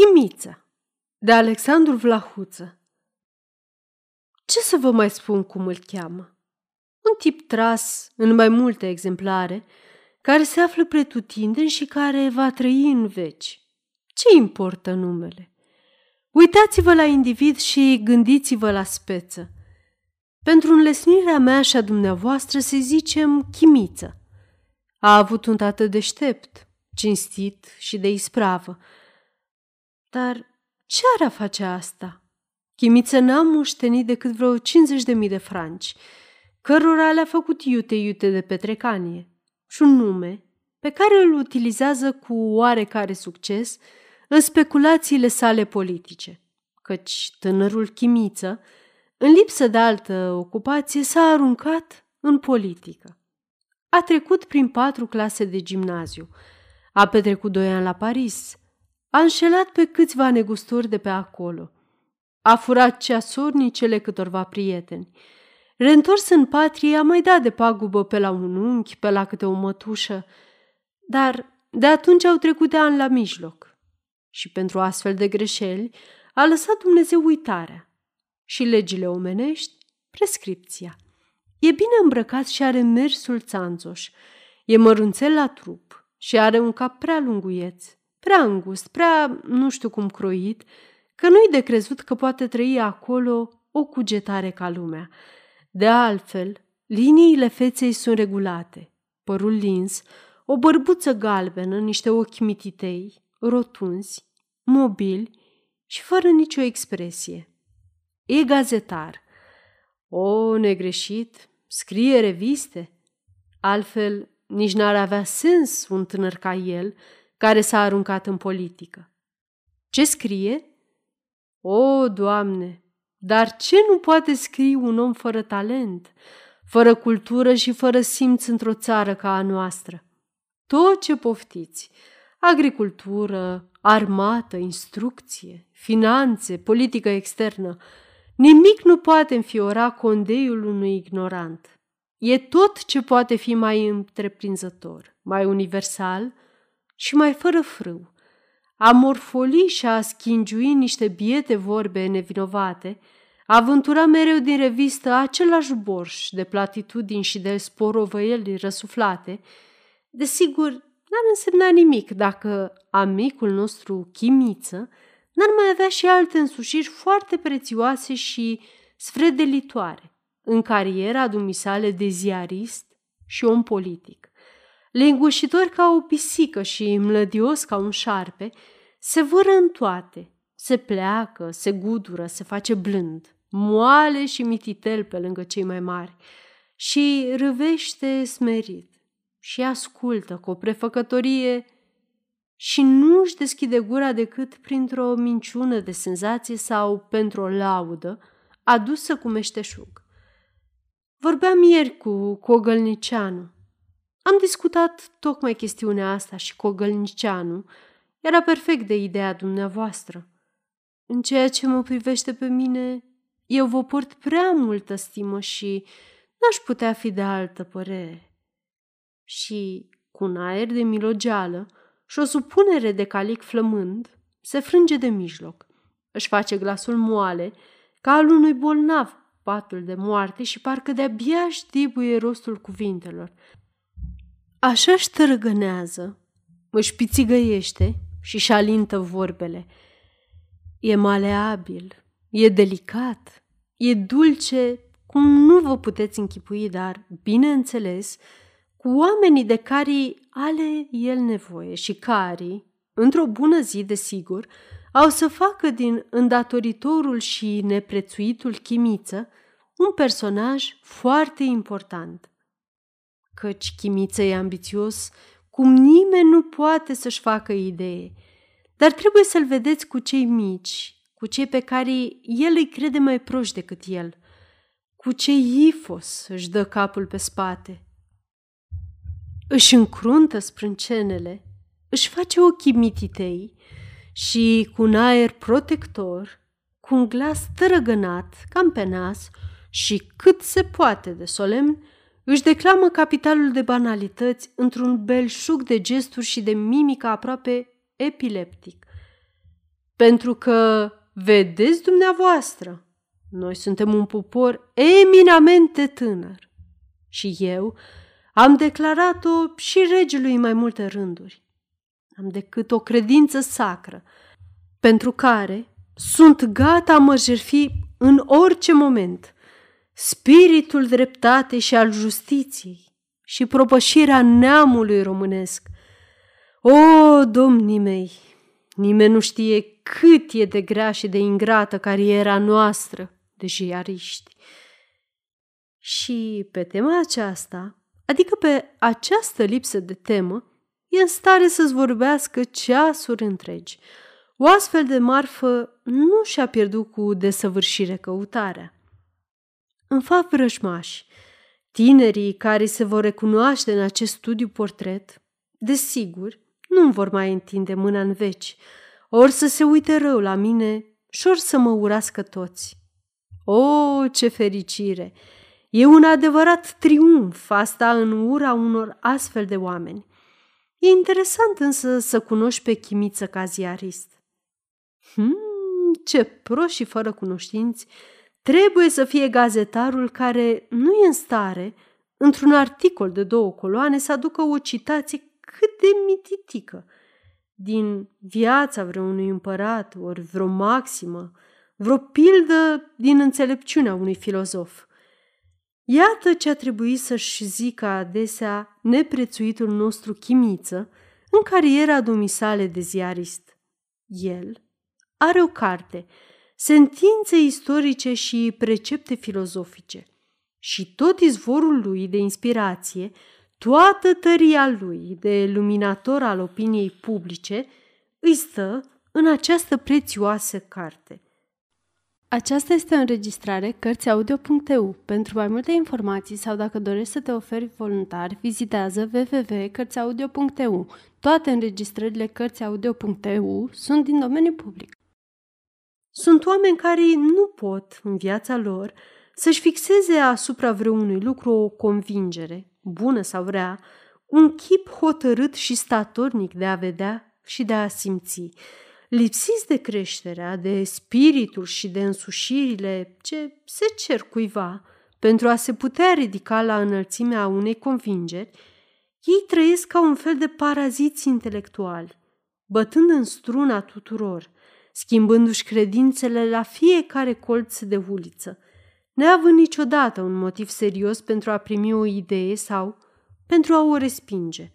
Chimița de Alexandru Vlahuță Ce să vă mai spun cum îl cheamă? Un tip tras în mai multe exemplare, care se află pretutindeni și care va trăi în veci. Ce importă numele? Uitați-vă la individ și gândiți-vă la speță. Pentru înlesnirea mea și a dumneavoastră să zicem chimiță. A avut un tată deștept, cinstit și de ispravă, dar ce ar a face asta? Chimiță n-a moștenit decât vreo 50.000 de franci, cărora le-a făcut iute-iute de petrecanie și un nume pe care îl utilizează cu oarecare succes în speculațiile sale politice, căci tânărul Chimiță, în lipsă de altă ocupație, s-a aruncat în politică. A trecut prin patru clase de gimnaziu, a petrecut doi ani la Paris, a înșelat pe câțiva negustori de pe acolo. A furat ceasornicele câtorva prieteni. Reîntors în patrie, a mai dat de pagubă pe la un unchi, pe la câte o mătușă, dar de atunci au trecut de ani la mijloc. Și pentru astfel de greșeli a lăsat Dumnezeu uitarea și legile omenești prescripția. E bine îmbrăcat și are mersul țanțoș, e mărunțel la trup și are un cap prea lunguieț prea îngust, prea nu știu cum croit, că nu-i de crezut că poate trăi acolo o cugetare ca lumea. De altfel, liniile feței sunt regulate, părul lins, o bărbuță galbenă, niște ochi mititei, rotunzi, mobili și fără nicio expresie. E gazetar. O, negreșit, scrie reviste. Altfel, nici n-ar avea sens un tânăr ca el – care s-a aruncat în politică. Ce scrie? O, Doamne, dar ce nu poate scrie un om fără talent, fără cultură și fără simț într-o țară ca a noastră? Tot ce poftiți, agricultură, armată, instrucție, finanțe, politică externă, nimic nu poate înfiora condeiul unui ignorant. E tot ce poate fi mai întreprinzător, mai universal și mai fără frâu. A morfoli și a schingiui niște biete vorbe nevinovate, a avântura mereu din revistă același borș de platitudini și de sporovăieli răsuflate, desigur, n-ar însemna nimic dacă amicul nostru Chimiță n-ar mai avea și alte însușiri foarte prețioase și sfredelitoare în cariera dumisale de ziarist și om politic lingușitor ca o pisică și mlădios ca un șarpe, se vără în toate, se pleacă, se gudură, se face blând, moale și mititel pe lângă cei mai mari. Și râvește smerit și ascultă cu o prefăcătorie și nu își deschide gura decât printr-o minciună de senzație sau pentru o laudă adusă cu meșteșug. Vorbeam ieri cu Cogălnicianu am discutat tocmai chestiunea asta și Cogălnicianu era perfect de ideea dumneavoastră. În ceea ce mă privește pe mine, eu vă port prea multă stimă și n-aș putea fi de altă părere. Și, cu un aer de milogeală și o supunere de calic flămând, se frânge de mijloc. Își face glasul moale, ca al unui bolnav patul de moarte și parcă de-abia știbuie rostul cuvintelor – Așa ștărăgânează, își pițigăiește și-și alintă vorbele. E maleabil, e delicat, e dulce, cum nu vă puteți închipui, dar, bineînțeles, cu oamenii de care ale el nevoie și care, într-o bună zi, desigur, au să facă din îndatoritorul și neprețuitul chimiță un personaj foarte important căci chimiță e ambițios, cum nimeni nu poate să-și facă idee. Dar trebuie să-l vedeți cu cei mici, cu cei pe care el îi crede mai proști decât el, cu cei ifos își dă capul pe spate. Își încruntă sprâncenele, își face ochii mititei și cu un aer protector, cu un glas tărăgănat, cam pe nas și cât se poate de solemn, își declamă capitalul de banalități într-un belșug de gesturi și de mimică aproape epileptic. pentru că, vedeți dumneavoastră, noi suntem un popor eminamente tânăr și eu am declarat-o și regelui mai multe rânduri. Am decât o credință sacră, pentru care sunt gata a mă jerfi în orice moment spiritul dreptate și al justiției și propășirea neamului românesc. O, domnii mei, nimeni nu știe cât e de grea și de ingrată cariera noastră de jiariști. Și pe tema aceasta, adică pe această lipsă de temă, e în stare să-ți vorbească ceasuri întregi. O astfel de marfă nu și-a pierdut cu desăvârșire căutarea. În fapt, vrăjmași, tinerii care se vor recunoaște în acest studiu portret, desigur, nu vor mai întinde mâna în veci, ori să se uite rău la mine și ori să mă urască toți. O, ce fericire! E un adevărat triumf asta în ura unor astfel de oameni. E interesant însă să cunoști pe Chimiță ca ziarist. Hmm, ce pro și fără cunoștinți trebuie să fie gazetarul care nu e în stare, într-un articol de două coloane, să aducă o citație cât de mititică din viața vreunui împărat, ori vreo maximă, vreo pildă din înțelepciunea unui filozof. Iată ce a trebuit să-și zică adesea neprețuitul nostru chimiță în cariera dumisale de ziarist. El are o carte, sentințe istorice și precepte filozofice și tot izvorul lui de inspirație, toată tăria lui de luminator al opiniei publice, îi stă în această prețioasă carte – aceasta este o înregistrare Cărțiaudio.eu. Pentru mai multe informații sau dacă dorești să te oferi voluntar, vizitează www.cărțiaudio.eu. Toate înregistrările Cărțiaudio.eu sunt din domeniu public. Sunt oameni care nu pot, în viața lor, să-și fixeze asupra vreunui lucru o convingere, bună sau rea, un chip hotărât și statornic de a vedea și de a simți – lipsiți de creșterea, de spiritul și de însușirile ce se cer cuiva pentru a se putea ridica la înălțimea unei convingeri, ei trăiesc ca un fel de paraziți intelectuali, bătând în struna tuturor, schimbându-și credințele la fiecare colț de uliță, neavând niciodată un motiv serios pentru a primi o idee sau pentru a o respinge.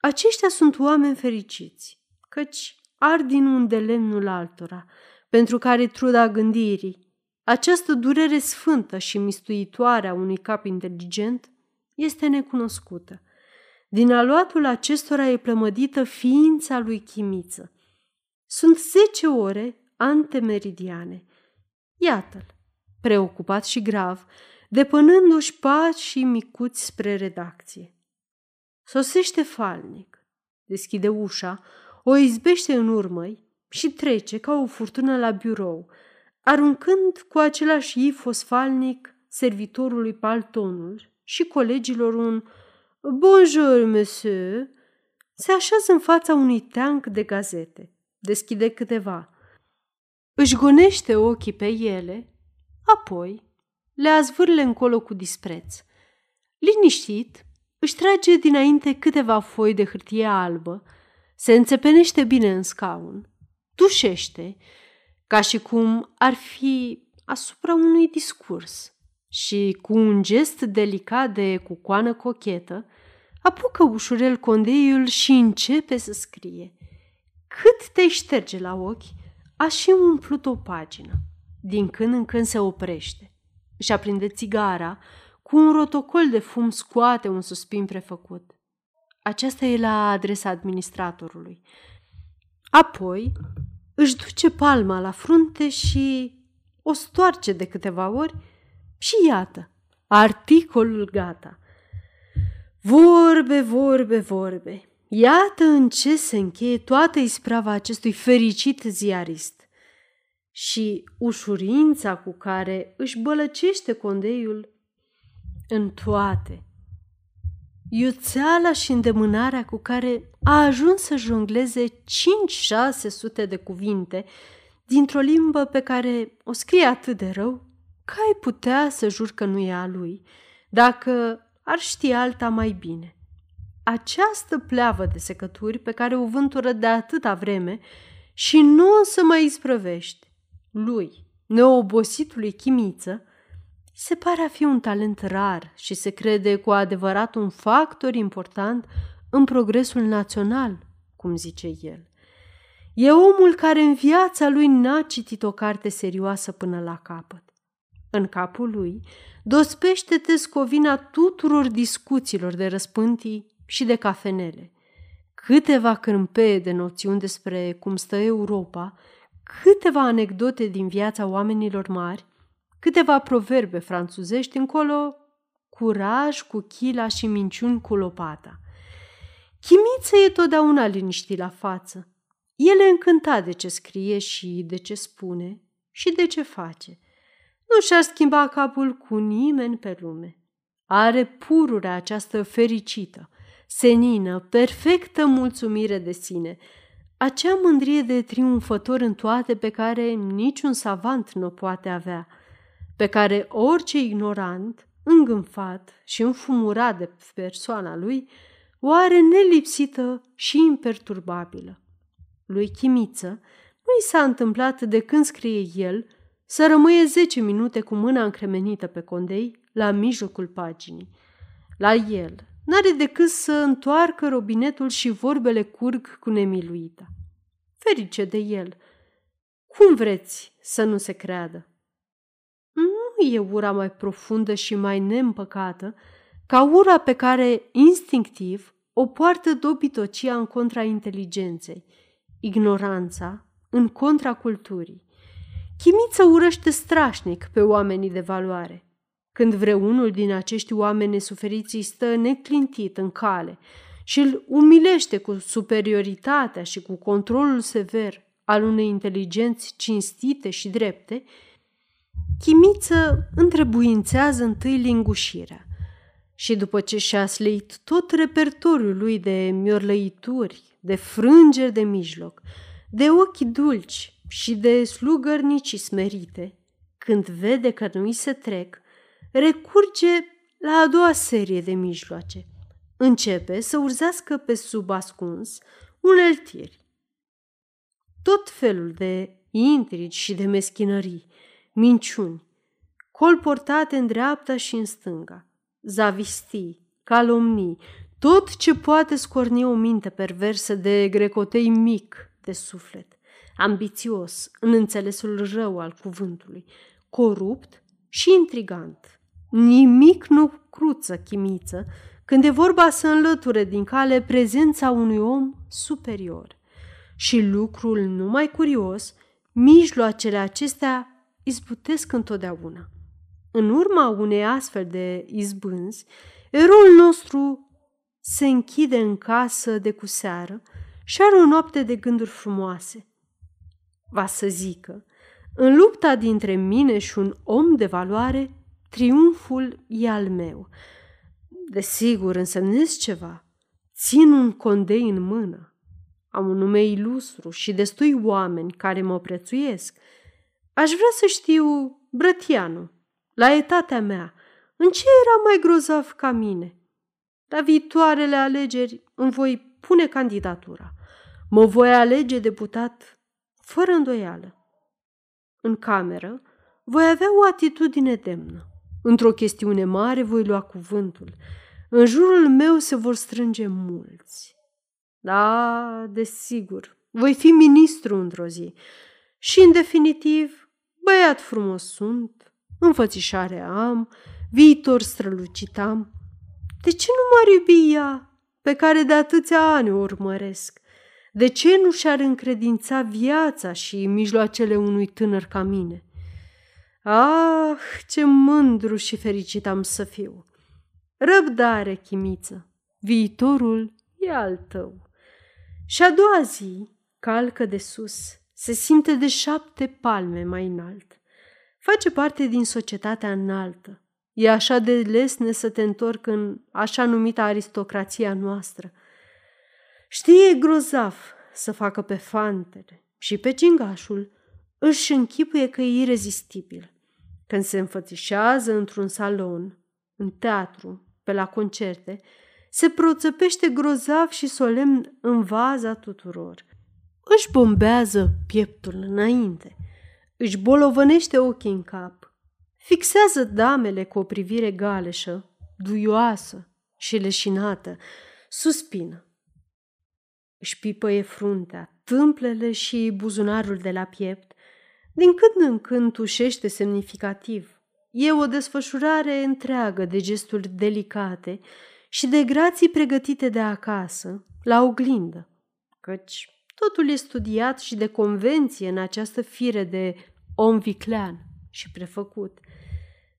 Aceștia sunt oameni fericiți, căci ard din un de lemnul altora, pentru care truda gândirii, această durere sfântă și mistuitoare a unui cap inteligent, este necunoscută. Din aluatul acestora e plămădită ființa lui Chimiță. Sunt zece ore antemeridiane. Iată-l, preocupat și grav, depănându-și pași micuți spre redacție. Sosește falnic, deschide ușa, o izbește în urmă și trece ca o furtună la birou, aruncând cu același ifos falnic servitorului paltonul și colegilor un Bonjour, monsieur! Se așează în fața unui teanc de gazete, deschide câteva, își gonește ochii pe ele, apoi le azvârle încolo cu dispreț. Liniștit, își trage dinainte câteva foi de hârtie albă se înțepenește bine în scaun, tușește, ca și cum ar fi asupra unui discurs și cu un gest delicat de cucoană cochetă, apucă ușurel condeiul și începe să scrie. Cât te șterge la ochi, a și umplut o pagină. Din când în când se oprește. Își aprinde țigara, cu un rotocol de fum scoate un suspin prefăcut. Aceasta e la adresa administratorului. Apoi își duce palma la frunte și o stoarce de câteva ori și iată, articolul gata. Vorbe, vorbe, vorbe. Iată în ce se încheie toată isprava acestui fericit ziarist și ușurința cu care își bălăcește condeiul în toate iuțeala și îndemânarea cu care a ajuns să jongleze 5-600 de cuvinte dintr-o limbă pe care o scrie atât de rău, că ai putea să jur că nu e a lui, dacă ar ști alta mai bine. Această pleavă de secături pe care o vântură de atâta vreme și nu o să mai isprăvești. Lui, neobositului chimiță, se pare a fi un talent rar și se crede cu adevărat un factor important în progresul național, cum zice el. E omul care în viața lui n-a citit o carte serioasă până la capăt. În capul lui dospește tescovina tuturor discuțiilor de răspântii și de cafenele. Câteva cârmpeie de noțiuni despre cum stă Europa, câteva anecdote din viața oamenilor mari, câteva proverbe franțuzești încolo, curaj cu chila și minciuni cu lopata. Chimiță e totdeauna liniștit la față. El e încântat de ce scrie și de ce spune și de ce face. Nu și-ar schimba capul cu nimeni pe lume. Are pururea această fericită, senină, perfectă mulțumire de sine, acea mândrie de triumfător în toate pe care niciun savant nu o poate avea, pe care orice ignorant, îngânfat și înfumurat de persoana lui, o are nelipsită și imperturbabilă. Lui Chimiță nu i s-a întâmplat de când scrie el să rămâie zece minute cu mâna încremenită pe condei la mijlocul paginii. La el n-are decât să întoarcă robinetul și vorbele curg cu nemiluita. Ferice de el! Cum vreți să nu se creadă? Nu e ura mai profundă și mai neîmpăcată ca ura pe care, instinctiv, o poartă dobitocia în contra inteligenței, ignoranța în contra culturii. Chimiță urăște strașnic pe oamenii de valoare. Când vreunul din acești oameni nesuferiți îi stă neclintit în cale și îl umilește cu superioritatea și cu controlul sever al unei inteligenți cinstite și drepte, Chimiță întrebuințează întâi lingușirea și după ce și-a sleit tot repertoriul lui de miorlăituri, de frângeri de mijloc, de ochi dulci și de slugărnici smerite, când vede că nu-i se trec, recurge la a doua serie de mijloace. Începe să urzească pe sub ascuns uneltiri. Tot felul de intrigi și de meschinării, minciuni, colportate în dreapta și în stânga, zavistii, calomnii, tot ce poate scorni o minte perversă de grecotei mic de suflet, ambițios în înțelesul rău al cuvântului, corupt și intrigant. Nimic nu cruță chimiță când e vorba să înlăture din cale prezența unui om superior. Și lucrul numai curios, mijloacele acestea izbutesc întotdeauna. În urma unei astfel de izbânzi, eroul nostru se închide în casă de cu seară și are o noapte de gânduri frumoase. Va să zică, în lupta dintre mine și un om de valoare, triumful e al meu. Desigur, însemnez ceva. Țin un condei în mână. Am un nume ilustru și destui oameni care mă prețuiesc. Aș vrea să știu, Brătianu, la etatea mea, în ce era mai grozav ca mine? La viitoarele alegeri îmi voi pune candidatura. Mă voi alege deputat fără îndoială. În cameră voi avea o atitudine demnă. Într-o chestiune mare voi lua cuvântul. În jurul meu se vor strânge mulți. Da, desigur, voi fi ministru într-o zi. Și, în definitiv, băiat frumos sunt, înfățișare am, viitor strălucitam. De ce nu m-ar iubi ea, pe care de atâția ani o urmăresc? De ce nu și-ar încredința viața și mijloacele unui tânăr ca mine? Ah, ce mândru și fericit am să fiu! Răbdare, chimiță, viitorul e al tău. Și a doua zi, calcă de sus, se simte de șapte palme mai înalt. Face parte din societatea înaltă, E așa de lesne să te întorc în așa numita aristocrația noastră. Știi, e grozav să facă pe fantele și pe cingașul, își închipuie că e irezistibil. Când se înfățișează într-un salon, în teatru, pe la concerte, se proțăpește grozav și solemn în vaza tuturor. Își bombează pieptul înainte, își bolovănește ochii în cap, fixează damele cu o privire galeșă, duioasă și leșinată, suspină. Își pipăie fruntea, tâmplele și buzunarul de la piept, din când în când tușește semnificativ. E o desfășurare întreagă de gesturi delicate și de grații pregătite de acasă, la oglindă, căci totul e studiat și de convenție în această fire de om viclean și prefăcut.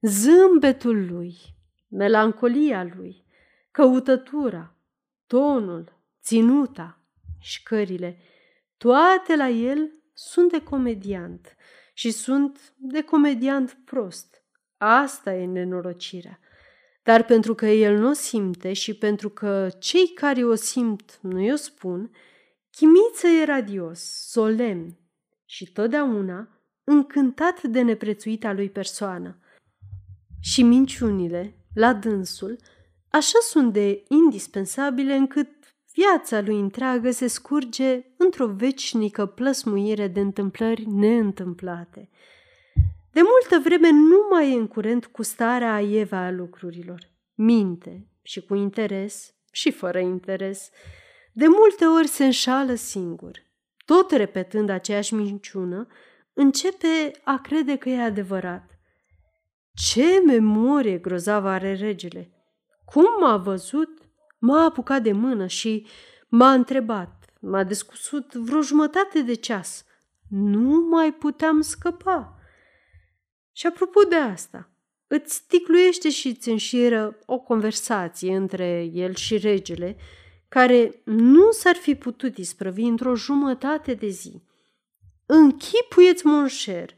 Zâmbetul lui, melancolia lui, căutătura, tonul, ținuta, șcările, toate la el sunt de comediant și sunt de comediant prost. Asta e nenorocirea. Dar pentru că el nu o simte și pentru că cei care o simt nu o spun, Chimiță e radios, solemn și totdeauna încântat de neprețuita lui persoană. Și minciunile, la dânsul, așa sunt de indispensabile încât viața lui întreagă se scurge într-o vecinică plăsmuire de întâmplări neîntâmplate. De multă vreme nu mai e în curent cu starea aieva a lucrurilor. Minte și cu interes și fără interes. De multe ori se înșală singur. Tot repetând aceeași minciună, începe a crede că e adevărat. Ce memorie grozavă are regele! Cum m-a văzut, m-a apucat de mână și m-a întrebat, m-a descusut vreo jumătate de ceas. Nu mai puteam scăpa. Și apropo de asta, îți ticluiește și îți înșiră o conversație între el și regele, care nu s-ar fi putut isprăvi într-o jumătate de zi. Închipuieți, mon cher,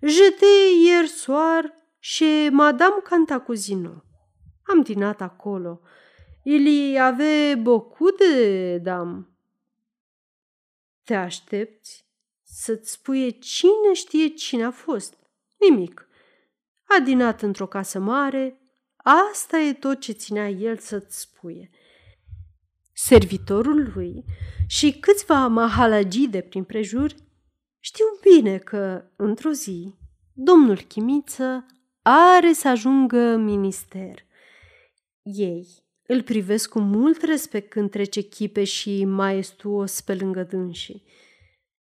j'étais hier soir chez Madame Cantacuzino. Am dinat acolo. Il y avait beaucoup de dame. Te aștepți să-ți spui cine știe cine a fost. Nimic. A dinat într-o casă mare, asta e tot ce ținea el să-ți spuie. Servitorul lui și câțiva mahalagide prin prejur știu bine că, într-o zi, domnul Chimiță are să ajungă minister. Ei îl privesc cu mult respect când trece chipe și maestuos pe lângă dânsii.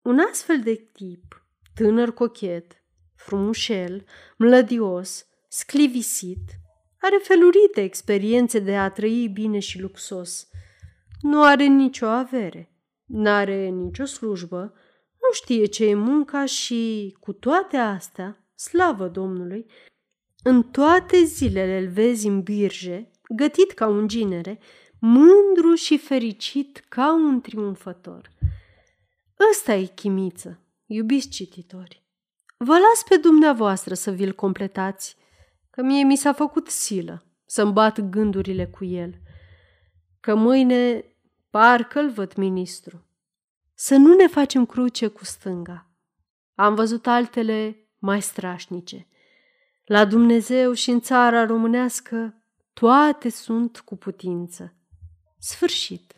Un astfel de tip, tânăr cochet, frumușel, mlădios, sclivisit, are felurite experiențe de a trăi bine și luxos. Nu are nicio avere, n-are nicio slujbă, nu știe ce e munca și, cu toate astea, slavă Domnului, în toate zilele îl vezi în birje, gătit ca un ginere, mândru și fericit ca un triumfător. Ăsta e chimiță, iubiți cititori. Vă las pe dumneavoastră să vi-l completați, că mie mi s-a făcut silă să-mi bat gândurile cu el. Că mâine parcă-l văd ministru. Să nu ne facem cruce cu stânga. Am văzut altele mai strașnice. La Dumnezeu și în țara românească toate sunt cu putință. Sfârșit.